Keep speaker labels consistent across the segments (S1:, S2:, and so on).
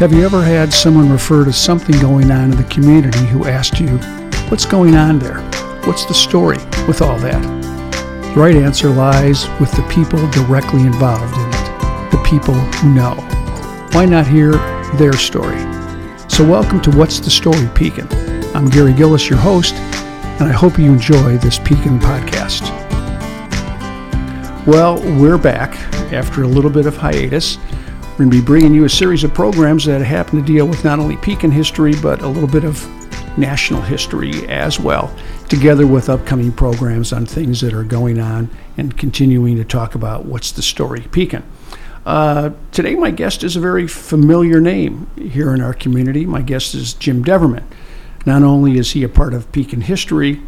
S1: Have you ever had someone refer to something going on in the community who asked you, What's going on there? What's the story with all that? The right answer lies with the people directly involved in it, the people who know. Why not hear their story? So, welcome to What's the Story Pekin. I'm Gary Gillis, your host, and I hope you enjoy this Pekin podcast. Well, we're back after a little bit of hiatus. We're going to be bringing you a series of programs that happen to deal with not only Pekin history, but a little bit of national history as well, together with upcoming programs on things that are going on and continuing to talk about what's the story Pekin. Uh, today, my guest is a very familiar name here in our community. My guest is Jim Deverman. Not only is he a part of Pekin history,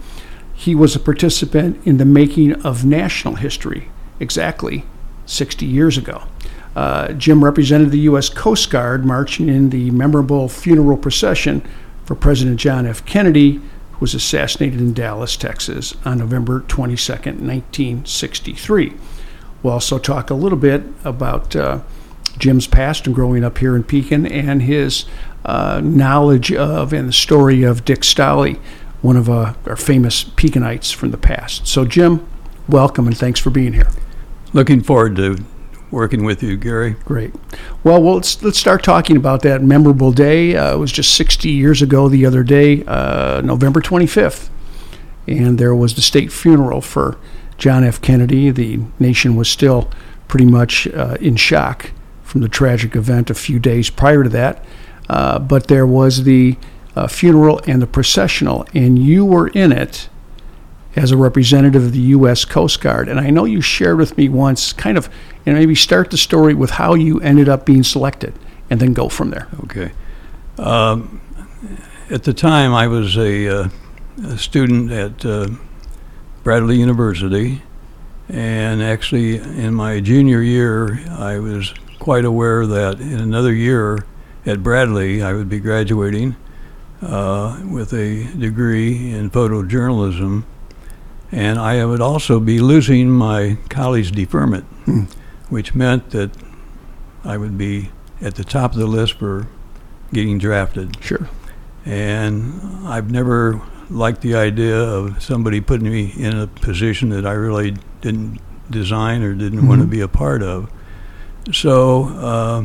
S1: he was a participant in the making of national history exactly 60 years ago. Uh, Jim represented the U.S. Coast Guard marching in the memorable funeral procession for President John F. Kennedy, who was assassinated in Dallas, Texas on November 22, 1963. We'll also talk a little bit about uh, Jim's past and growing up here in Pekin and his uh, knowledge of and the story of Dick Stolley, one of uh, our famous Pekinites from the past. So, Jim, welcome and thanks for being here.
S2: Looking forward to working with you, Gary.
S1: Great. Well, well let's let's start talking about that memorable day. Uh, it was just 60 years ago the other day, uh, November 25th, and there was the state funeral for John F. Kennedy. The nation was still pretty much uh, in shock from the tragic event a few days prior to that, uh, but there was the uh, funeral and the processional, and you were in it as a representative of the U.S. Coast Guard. And I know you shared with me once, kind of, and maybe start the story with how you ended up being selected, and then go from there.
S2: Okay. Um, at the time, I was a, uh, a student at uh, Bradley University, and actually, in my junior year, I was quite aware that in another year at Bradley, I would be graduating uh, with a degree in photojournalism and I would also be losing my college deferment, hmm. which meant that I would be at the top of the list for getting drafted.
S1: Sure.
S2: And I've never liked the idea of somebody putting me in a position that I really didn't design or didn't mm-hmm. want to be a part of. So, uh,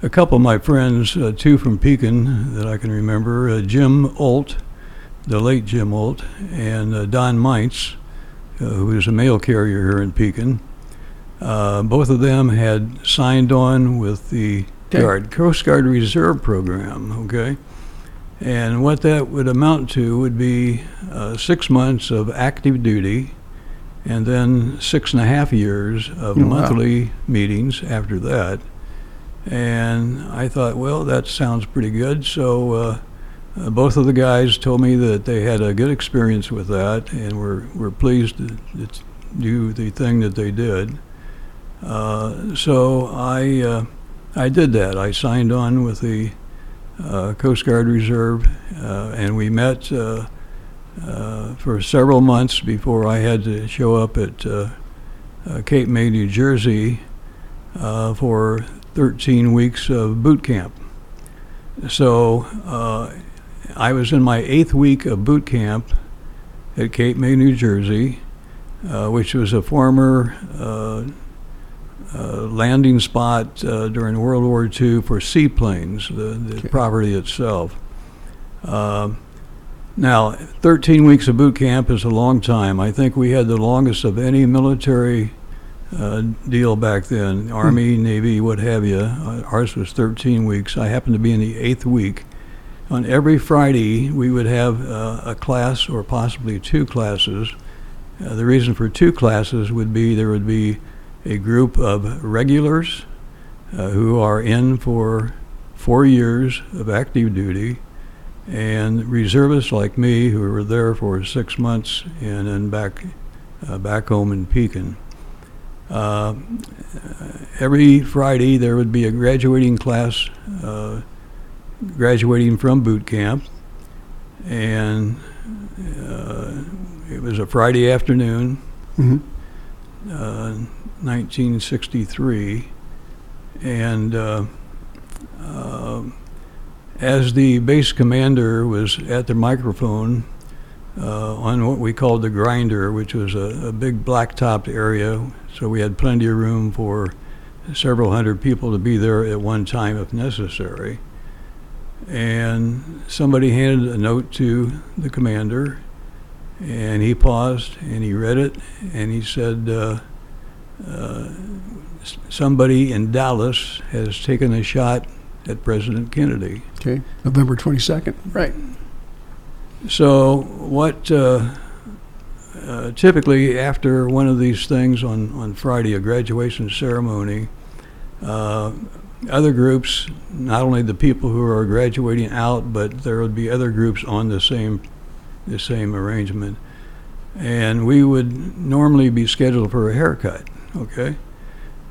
S2: a couple of my friends, uh, two from Pekin that I can remember, uh, Jim Olt the late Jim Olt, and uh, Don Meintz, uh, who was a mail carrier here in Pekin. Uh, both of them had signed on with the okay. Guard, Coast Guard Reserve Program, okay? And what that would amount to would be uh, six months of active duty and then six and a half years of oh, monthly wow. meetings after that. And I thought, well, that sounds pretty good. So uh, both of the guys told me that they had a good experience with that and were, were pleased to, to do the thing that they did. Uh, so I, uh, I did that. I signed on with the uh, Coast Guard Reserve, uh, and we met uh, for several months before I had to show up at Cape May, New Jersey for 13 weeks of boot camp. So I was in my eighth week of boot camp at Cape May, New Jersey, uh, which was a former uh, uh, landing spot uh, during World War II for seaplanes, the, the okay. property itself. Um, now, 13 weeks of boot camp is a long time. I think we had the longest of any military uh, deal back then Army, hmm. Navy, what have you. Uh, ours was 13 weeks. I happened to be in the eighth week on every Friday, we would have uh, a class or possibly two classes. Uh, the reason for two classes would be there would be a group of regulars uh, who are in for four years of active duty, and reservists like me who were there for six months and then back uh, back home in Pekin. Uh, every Friday, there would be a graduating class uh, graduating from boot camp, and uh, it was a Friday afternoon, mm-hmm. uh, 1963, and uh, uh, as the base commander was at the microphone uh, on what we called the grinder, which was a, a big black-topped area, so we had plenty of room for several hundred people to be there at one time if necessary. And somebody handed a note to the commander, and he paused and he read it, and he said, uh, uh, Somebody in Dallas has taken a shot at President Kennedy.
S1: Okay, November 22nd. Right.
S2: So, what uh, uh, typically after one of these things on, on Friday, a graduation ceremony, uh, other groups, not only the people who are graduating out, but there would be other groups on the same the same arrangement, and we would normally be scheduled for a haircut. Okay,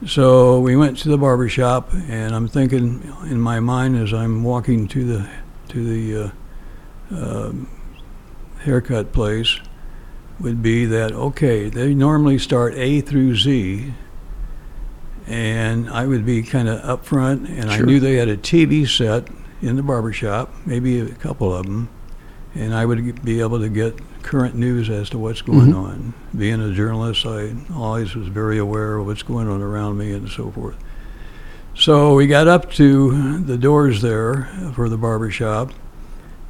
S2: so we went to the barber shop, and I'm thinking in my mind as I'm walking to the to the uh, uh, haircut place would be that okay, they normally start A through Z, and I would be kind of up front, and I knew they had a TV set in the barber shop, maybe a couple of them, and I would be able to get current news as to what's going
S1: Mhm.
S2: on. Being a journalist, I always was very aware of what's going on around me and so forth. So we got up to the doors there for the barber shop,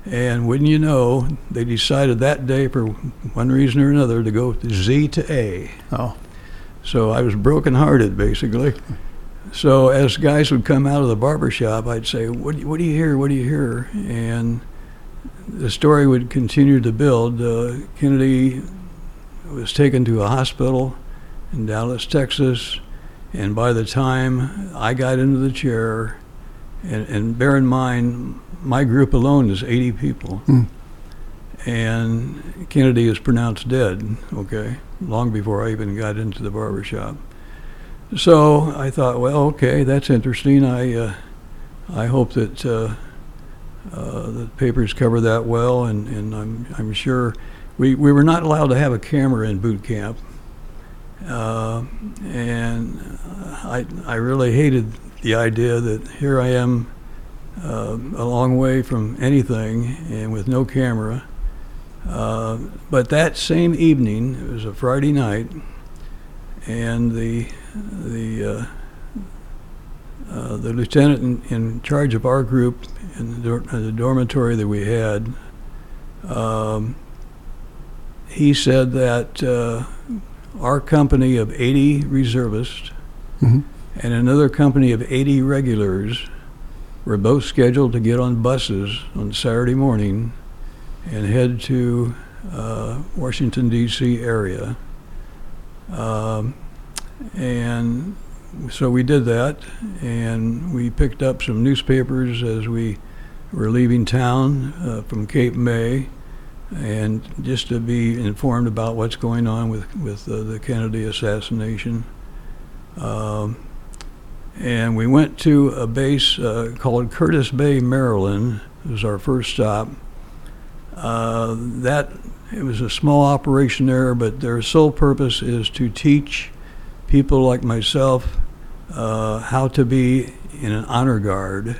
S2: and wouldn't you know, they decided that day, for one reason or another, to go Z to A.
S1: Oh,
S2: So I was brokenhearted, basically. So as guys would come out of the barber shop, I'd say, "What, do you- what do you hear? What do you hear?" And the story would continue to build. Uh, Kennedy was taken to a hospital in Dallas, Texas, and by the time I got into the chair, and, and bear in mind, my group alone is 80 people,
S1: Hmm.
S2: and Kennedy is pronounced dead. Okay, long before I even got into the barber shop. So I thought, well, okay, that's interesting. I uh, I hope that uh, uh, the papers cover that well, and, and I'm I'm sure we we were not allowed to have a camera in boot camp, uh, and I I really hated the idea that here I am. Uh, a long way from anything and with no camera. Uh, but that same evening, it was a Friday night, and the the uh, uh, the lieutenant in, in charge of our group in the, dor- the dormitory that we had, um, he said that uh, our company of 80 reservists
S1: Mhm.
S2: and another company of 80 regulars were both scheduled to get on buses on Saturday morning and head to uh, Washington D.C. area. Um, and so we did that, and we picked up some newspapers as we were leaving town uh, from Cape May, and just to be informed about what's going on with with uh, the Kennedy assassination. Um, and we went to a base uh, called Curtis Bay, Maryland. It was our first stop. Uh, that it was a small operation there, but their sole purpose is to teach people like myself uh, how to be in an honor guard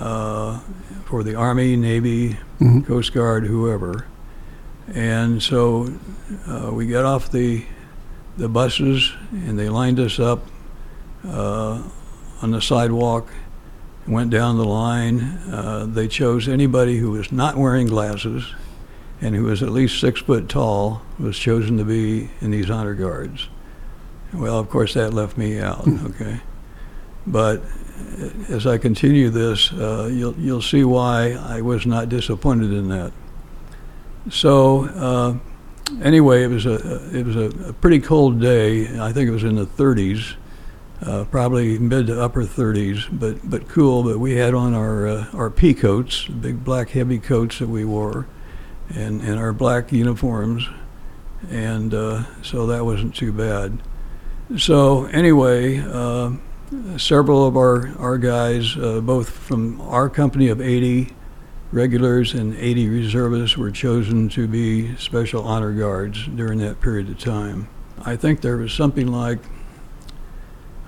S2: uh, for the Army, Navy,
S1: Mhm.
S2: Coast Guard, whoever. And so uh, we got off the the buses, and they lined us up uh, on the sidewalk. Went down the line. Uh, they chose anybody who was not wearing glasses and who was at least six foot tall was chosen to be in these honor guards. Well, of course, that left me out. Okay, but uh, as I continue this, uh, you'll you'll see why I was not disappointed in that. So uh, anyway, it was a it was a, a pretty cold day. I think it was in the 30s, uh, probably mid to upper 30s, but but cool. But we had on our uh, our pea coats, big black heavy coats that we wore, and and our black uniforms, and uh, so that wasn't too bad. So anyway. Uh, Several of our, our guys, uh, both from our company of 80 regulars and 80 reservists, were chosen to be special honor guards during that period of time. I think there was something like,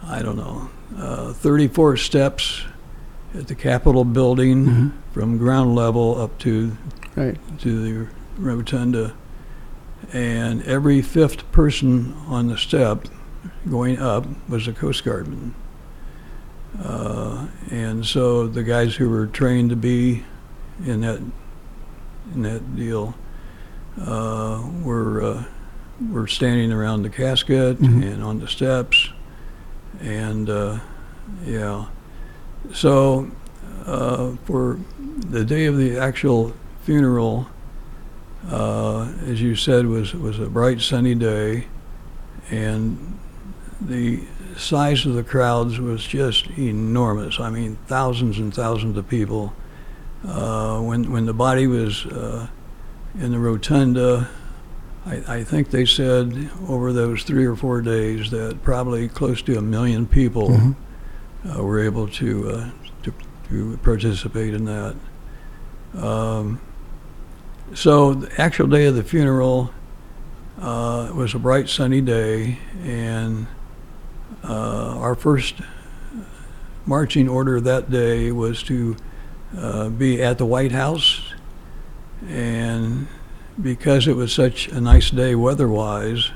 S2: I don't know, uh, 34 steps at the Capitol building
S1: Mhm.
S2: from ground level up to
S1: Right.
S2: to the rotunda, and every fifth person on the step going up was a Coast Guardman. Uh, and so the guys who were trained to be in that in that deal uh, were uh, were standing around the casket
S1: Mhm.
S2: and on the steps, and uh, yeah. So uh, for the day of the actual funeral, uh, as you said, was was a bright sunny day, and the size of the crowds was just enormous. I mean, thousands and thousands of people. Uh, when when the body was uh, in the rotunda, I, I think they said over those three or four days that probably close to a million people
S1: Mhm.
S2: uh, were able to, uh, to to participate in that. Um, so the actual day of the funeral uh, was a bright sunny day, and uh, our first marching order that day was to uh, be at the White House, and because it was such a nice day weather-wise,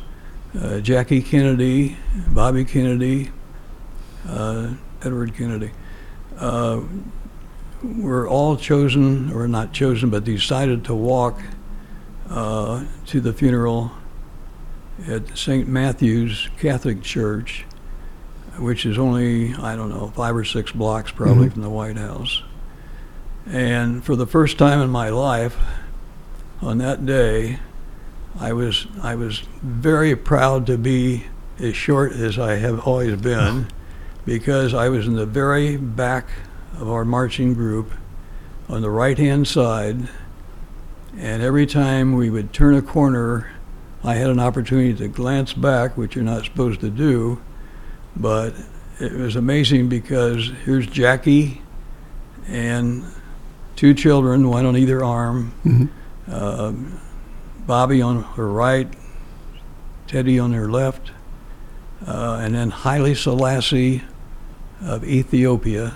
S2: uh, Jackie Kennedy, Bobby Kennedy, uh, Edward Kennedy, uh, were all chosen, or not chosen, but decided to walk uh, to the funeral at St. Matthew's Catholic Church, which is only, I don't know, five or six blocks probably
S1: Mhm.
S2: from the White House. And for the first time in my life, on that day, I was I was very proud to be as short as I have always been, because I was in the very back of our marching group, on the right hand side, and every time we would turn a corner, I had an opportunity to glance back, which you're not supposed to do, but it was amazing because here's Jackie and two children, one on either arm,
S1: Mhm.
S2: Uh, Bobby on her right, Teddy on her left, uh, and then Haile Selassie of Ethiopia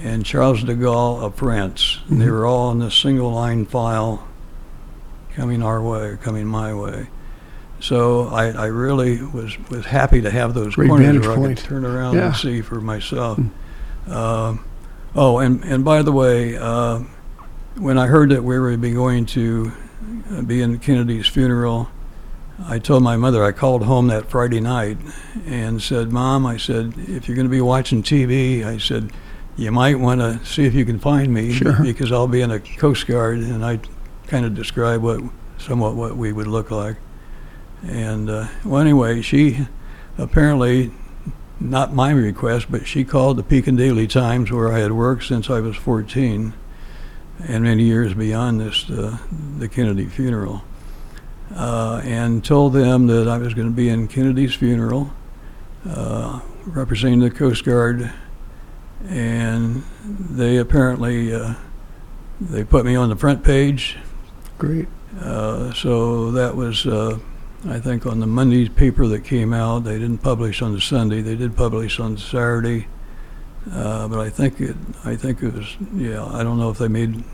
S2: and Charles de Gaulle of France.
S1: Mhm.
S2: They were all in this single line file coming our way, coming my way. So I, I really was, was happy to have those
S1: Great
S2: corners where I
S1: point.
S2: could turn around
S1: Yeah.
S2: and see for myself.
S1: Mm.
S2: Um oh, and, and by the way, uh, when I heard that we were be going to uh, be in Kennedy's funeral, I told my mother, I called home that Friday night and said, Mom, I said, if you're going to be watching TV, I said, you might want to see if you can find me
S1: Sure.
S2: because I'll be in a Coast Guard. And I kind of described what, somewhat what we would look like. And, uh, well, anyway, she apparently, not my request, but she called the Pekin Daily Times where I had worked since I was 14 and many years beyond this, uh, the Kennedy funeral, uh, and told them that I was going to be in Kennedy's funeral, uh, representing the Coast Guard, and they apparently uh, they put me on the front page.
S1: Great.
S2: Uh, so that was, uh, I think, on the Monday paper that came out. They didn't publish on the Sunday. They did publish on Saturday. Uh, but I think it, I think it was, yeah, I don't know if they made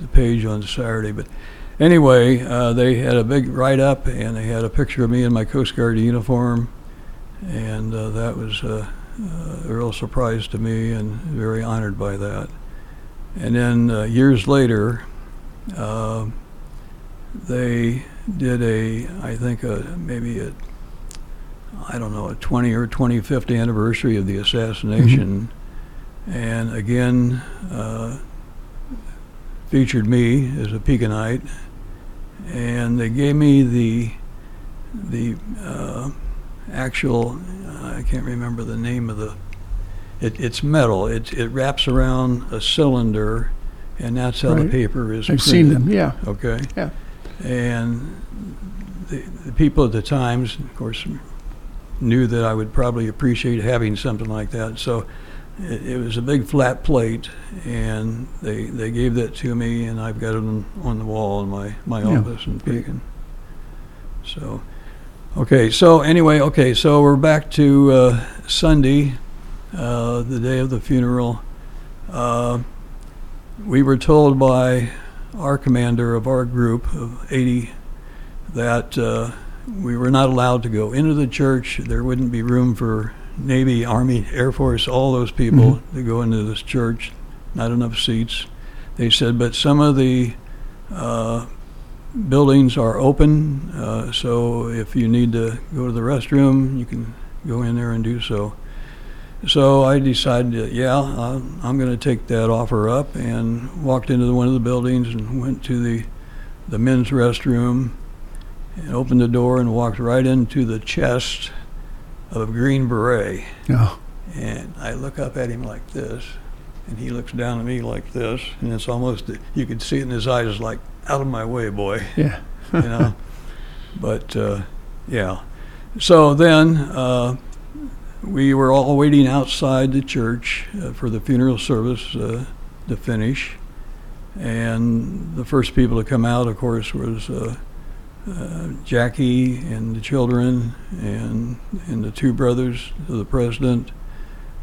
S2: the page on Saturday, but anyway, uh, they had a big write-up and they had a picture of me in my Coast Guard uniform, and uh, that was uh, uh, a real surprise to me and very honored by that. And then uh, years later, uh, they did a, I think, a, maybe a, I don't know, a 20 or 25th anniversary of the assassination, and again uh, featured me as a Pekinite, and they gave me the the uh, actual, I can't remember the name of the, it, it's metal. It it wraps around a cylinder, and that's how the paper is.
S1: I've seen them. Yeah.
S2: Okay.
S1: Yeah.
S2: And the, the people at the Times, of course, knew that I would probably appreciate having something like that. So it, it was a big flat plate, and they they gave that to me, and I've got it on, on the wall in my, my
S1: Yeah,
S2: office in. Pekin. So, okay. So anyway, okay. So we're back to uh, Sunday, uh, the day of the funeral. uh, we were told by our commander of our group of 80 that uh, we were not allowed to go into the church. There wouldn't be room for Navy, Army, Air Force, all those people
S1: Mhm.
S2: to go into this church. Not enough seats. They said, but some of the uh, buildings are open, uh, so if you need to go to the restroom, you can go in there and do so. So I decided, that, yeah, I'm, I'm going to take that offer up, and walked into one of the buildings and went to the the men's restroom, and opened the door and walked right into the chest of Green Beret.
S1: Oh,
S2: And I look up at him like this, and he looks down at me like this, and it's almost you could see it in his eyes, like out of my way, boy
S1: yeah.
S2: you know. but uh, yeah, so then uh, we were all waiting outside the church uh, for the funeral service uh, to finish, and the first people to come out, of course, was. Uh, Jackie and the children and and the two brothers of the president,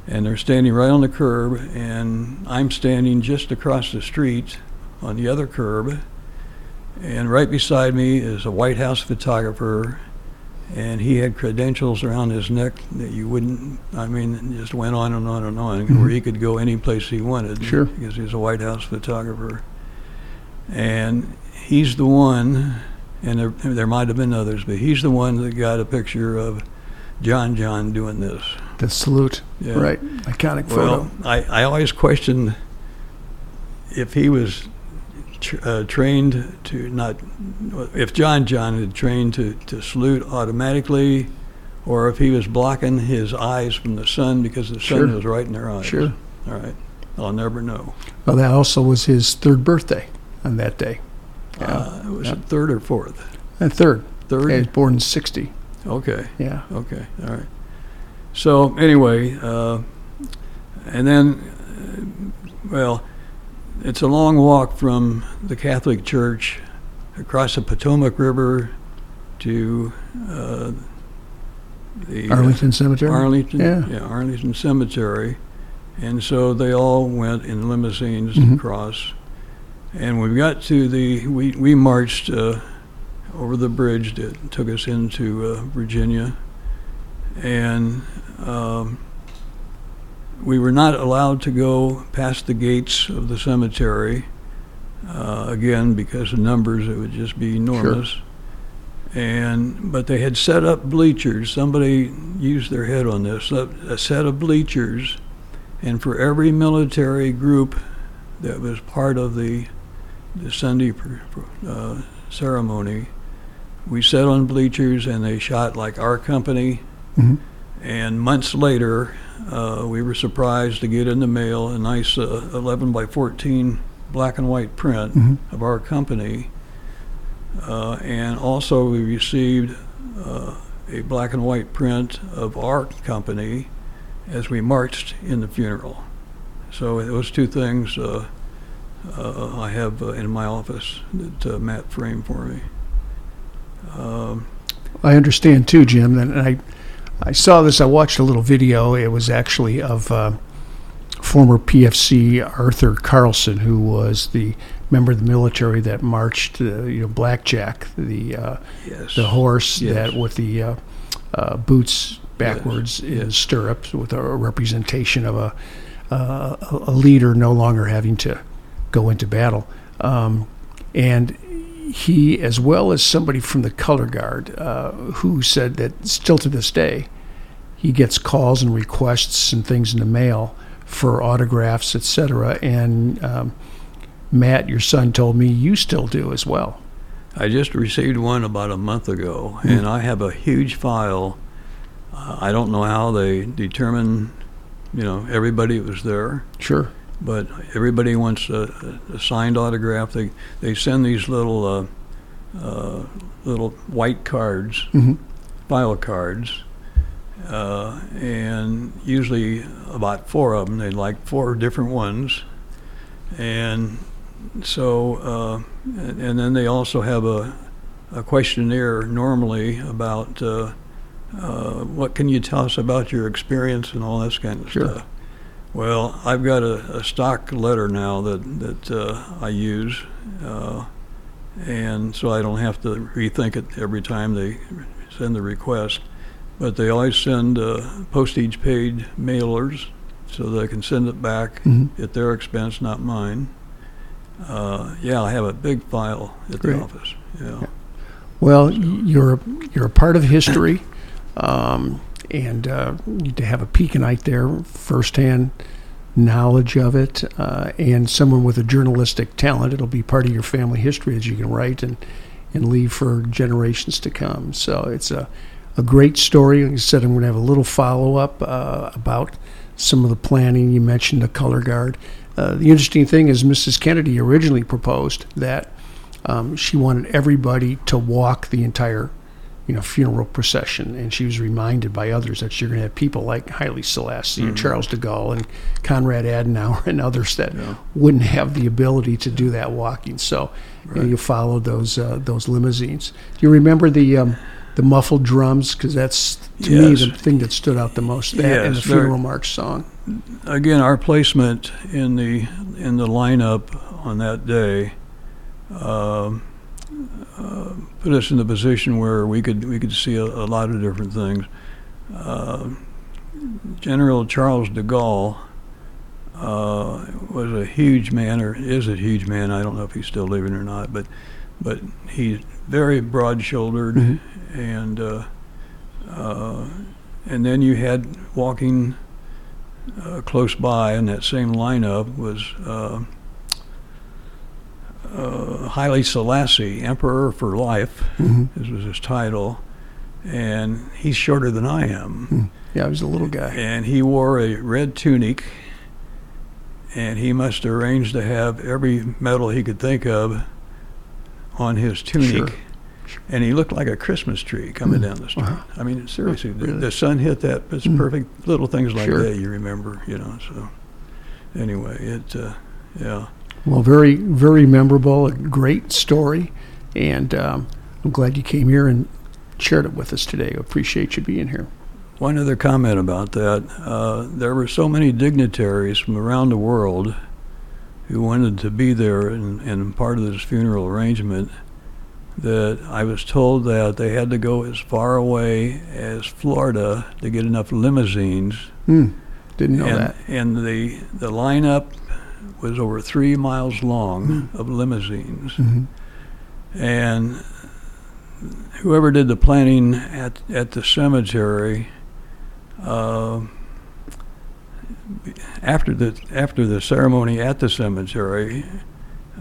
S2: and they're standing right on the curb, and I'm standing just across the street on the other curb, and right beside me is a White House photographer, and he had credentials around his neck that you wouldn't. I mean, just went on and on and on,
S1: Mhm.
S2: where he could go any place he wanted.
S1: Sure.
S2: because he's a White House photographer, and he's the one. And there, there might have been others, but he's the one that got a picture of John John doing this.
S1: The salute.
S2: Yeah.
S1: Right. Iconic photo. Well.
S2: I, I always questioned if he was tr- uh, trained to not, if John John had trained to, to salute automatically, or if he was blocking his eyes from the sun because the sun
S1: Sure.
S2: was right in their eyes.
S1: Sure.
S2: All right. I'll never know.
S1: Well, that also was his third birthday on that day. Yeah.
S2: Uh, was
S1: Yeah.
S2: it third or fourth?
S1: Third.
S2: Third?
S1: He was born in 60.
S2: Okay.
S1: Yeah.
S2: Okay, all right. So anyway, uh, and then, uh, well, it's a long walk from the Catholic Church across the Potomac River to uh, the uh,
S1: Arlington Cemetery.
S2: Arlington,
S1: Yeah.
S2: Arlington Cemetery, and so they all went in limousines
S1: Mhm.
S2: across. And we got to the, we we marched uh, over the bridge that took us into uh, Virginia, and um, we were not allowed to go past the gates of the cemetery. Uh, again, because of numbers, it would just be enormous. Sure. And but they had set up bleachers. Somebody used their head on this. A a set of bleachers, and for every military group that was part of the the Sunday pr- pr- uh, ceremony, we sat on bleachers and they shot like our company.
S1: Mhm.
S2: And months later, uh, we were surprised to get in the mail a nice uh, 11 by 14 black and white print
S1: Mhm.
S2: of our company. Uh, and also, we received uh, a black and white print of our company as we marched in the funeral. So those two things uh, I have uh, in my office that uh, Matt framed for me. Um,
S1: I understand too, Jim. And I, I saw this. I watched a little video. It was actually of uh, former PFC Arthur Carlson, who was the member of the military that marched, uh, you know, Blackjack, the uh,
S2: yes.
S1: the horse
S2: Yes.
S1: that with the uh, uh, boots backwards
S2: Yes,
S1: in stirrups, with a representation of a, uh, a a leader no longer having to go into battle. Um, and he, as well as somebody from the color guard, uh, who said that still to this day, he gets calls and requests and things in the mail for autographs, etc. And um, Matt, your son, told me you still do as well.
S2: I just received one about a month ago,
S1: Hmm.
S2: and I have a huge file. Uh, I don't know how they determine, you know, everybody that was there,
S1: Sure.
S2: But everybody wants a, a signed autograph. They they send these little uh, uh, little white cards,
S1: hmm
S2: file cards, uh, and usually about four of them. They like four different ones, and so uh, and, and then they also have a a questionnaire normally about uh, uh, what can you tell us about your experience and all this kind of
S1: Sure.
S2: stuff. Well, I've got a, a stock letter now that that uh, I use, uh, and so I don't have to rethink it every time they send the request. But they always send uh, postage paid mailers, so they can send it back
S1: Mhm.
S2: at their expense, not mine. Uh, yeah, I have a big file at
S1: Great.
S2: the office. Yeah.
S1: Yeah. Well, y- you're you're a part of history, um, and uh, to have a Pekinite there, firsthand knowledge of it, uh, and someone with a journalistic talent. It'll be part of your family history as you can write and and leave for generations to come. So it's a a great story. Like I said, I'm going to have a little follow up uh, about some of the planning. You mentioned the color guard. Uh, the interesting thing is, Mrs. Kennedy originally proposed that um, she wanted everybody to walk the entire, you know, funeral procession, and she was reminded by others that you're going to have people like Haile Selassie and Charles de Gaulle and Konrad Adenauer and others that
S2: Yeah.
S1: wouldn't have the ability to do that walking. So you, know, you followed those uh, those limousines. Do you remember the um, the muffled drums? Because that's to me the thing that stood out the most. That and the
S2: Yes,
S1: funeral march song.
S2: again, our placement in the in the lineup on that day um, uh, put us in the position where we could we could see a, a lot of different things. Uh, General Charles de Gaulle uh, was a huge man, or is a huge man. I don't know if he's still living or not, but but he's very broad-shouldered,
S1: Mhm.
S2: and uh, uh, and then you had walking uh, close by in that same lineup was uh, Haile Selassie, Emperor for Life.
S1: hmm
S2: This was his title, and he's shorter than I am.
S1: Yeah, he was a little guy.
S2: And he wore a red tunic, and he must arrange to have every medal he could think of on his tunic.
S1: Sure.
S2: And he looked like a Christmas tree coming
S1: Mm.
S2: down the street.
S1: Wow.
S2: I mean, seriously, the,
S1: Really?
S2: the sun hit that. It's
S1: Mm.
S2: perfect. Little things like
S1: Sure.
S2: that you remember, you know. So, anyway, it, uh, yeah.
S1: Well, very, very memorable, a great story, and um, I'm glad you came here and shared it with us today. I appreciate you being here.
S2: One other comment about that. Uh, there were so many dignitaries from around the world who wanted to be there and, and part of this funeral arrangement that I was told that they had to go as far away as Florida to get enough limousines.
S1: Hmm. Didn't know
S2: and,
S1: that.
S2: And the, the lineup was over three miles long of limousines.
S1: hmm
S2: And whoever did the planning at at the cemetery, uh, after the after the ceremony at the cemetery,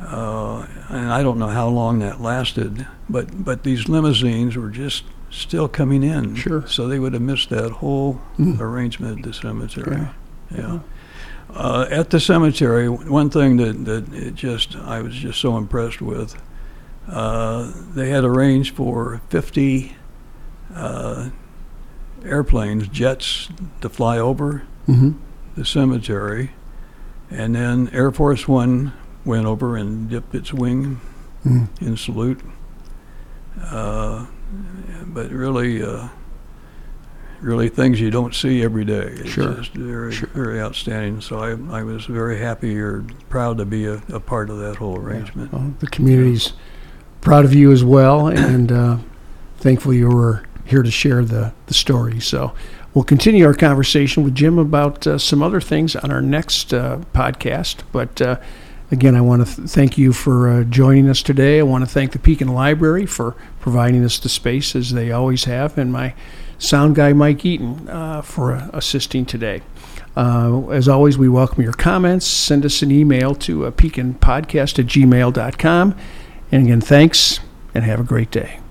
S2: uh, and I don't know how long that lasted, but but these limousines were just still coming in.
S1: Sure.
S2: So they would have missed that whole
S1: Mm.
S2: arrangement at the cemetery.
S1: Yeah.
S2: Yeah. Uh, at the cemetery, one thing that, that it just I was just so impressed with, uh, they had arranged for 50 uh, airplanes, jets, to fly over
S1: hmm
S2: the cemetery, and then Air Force One went over and dipped its wing
S1: mm.
S2: in salute. Uh, but really, uh, really things you don't see every day. It's
S1: Sure.
S2: just very,
S1: Sure.
S2: very outstanding. So I, I was very happy or proud to be a, a part of that whole arrangement.
S1: Well, the community's proud of you as well, and uh, thankful you were here to share the, the story. So we'll continue our conversation with Jim about uh, some other things on our next uh, podcast. But uh, again, I want to th- thank you for uh, joining us today. I want to thank the Pekin Library for providing us the space as they always have, and my sound guy Mike Eaton uh, for uh, assisting today. Uh, as always, we welcome your comments. Send us an email to uh, pekinpodcast at gmail.com. And again, thanks and have a great day.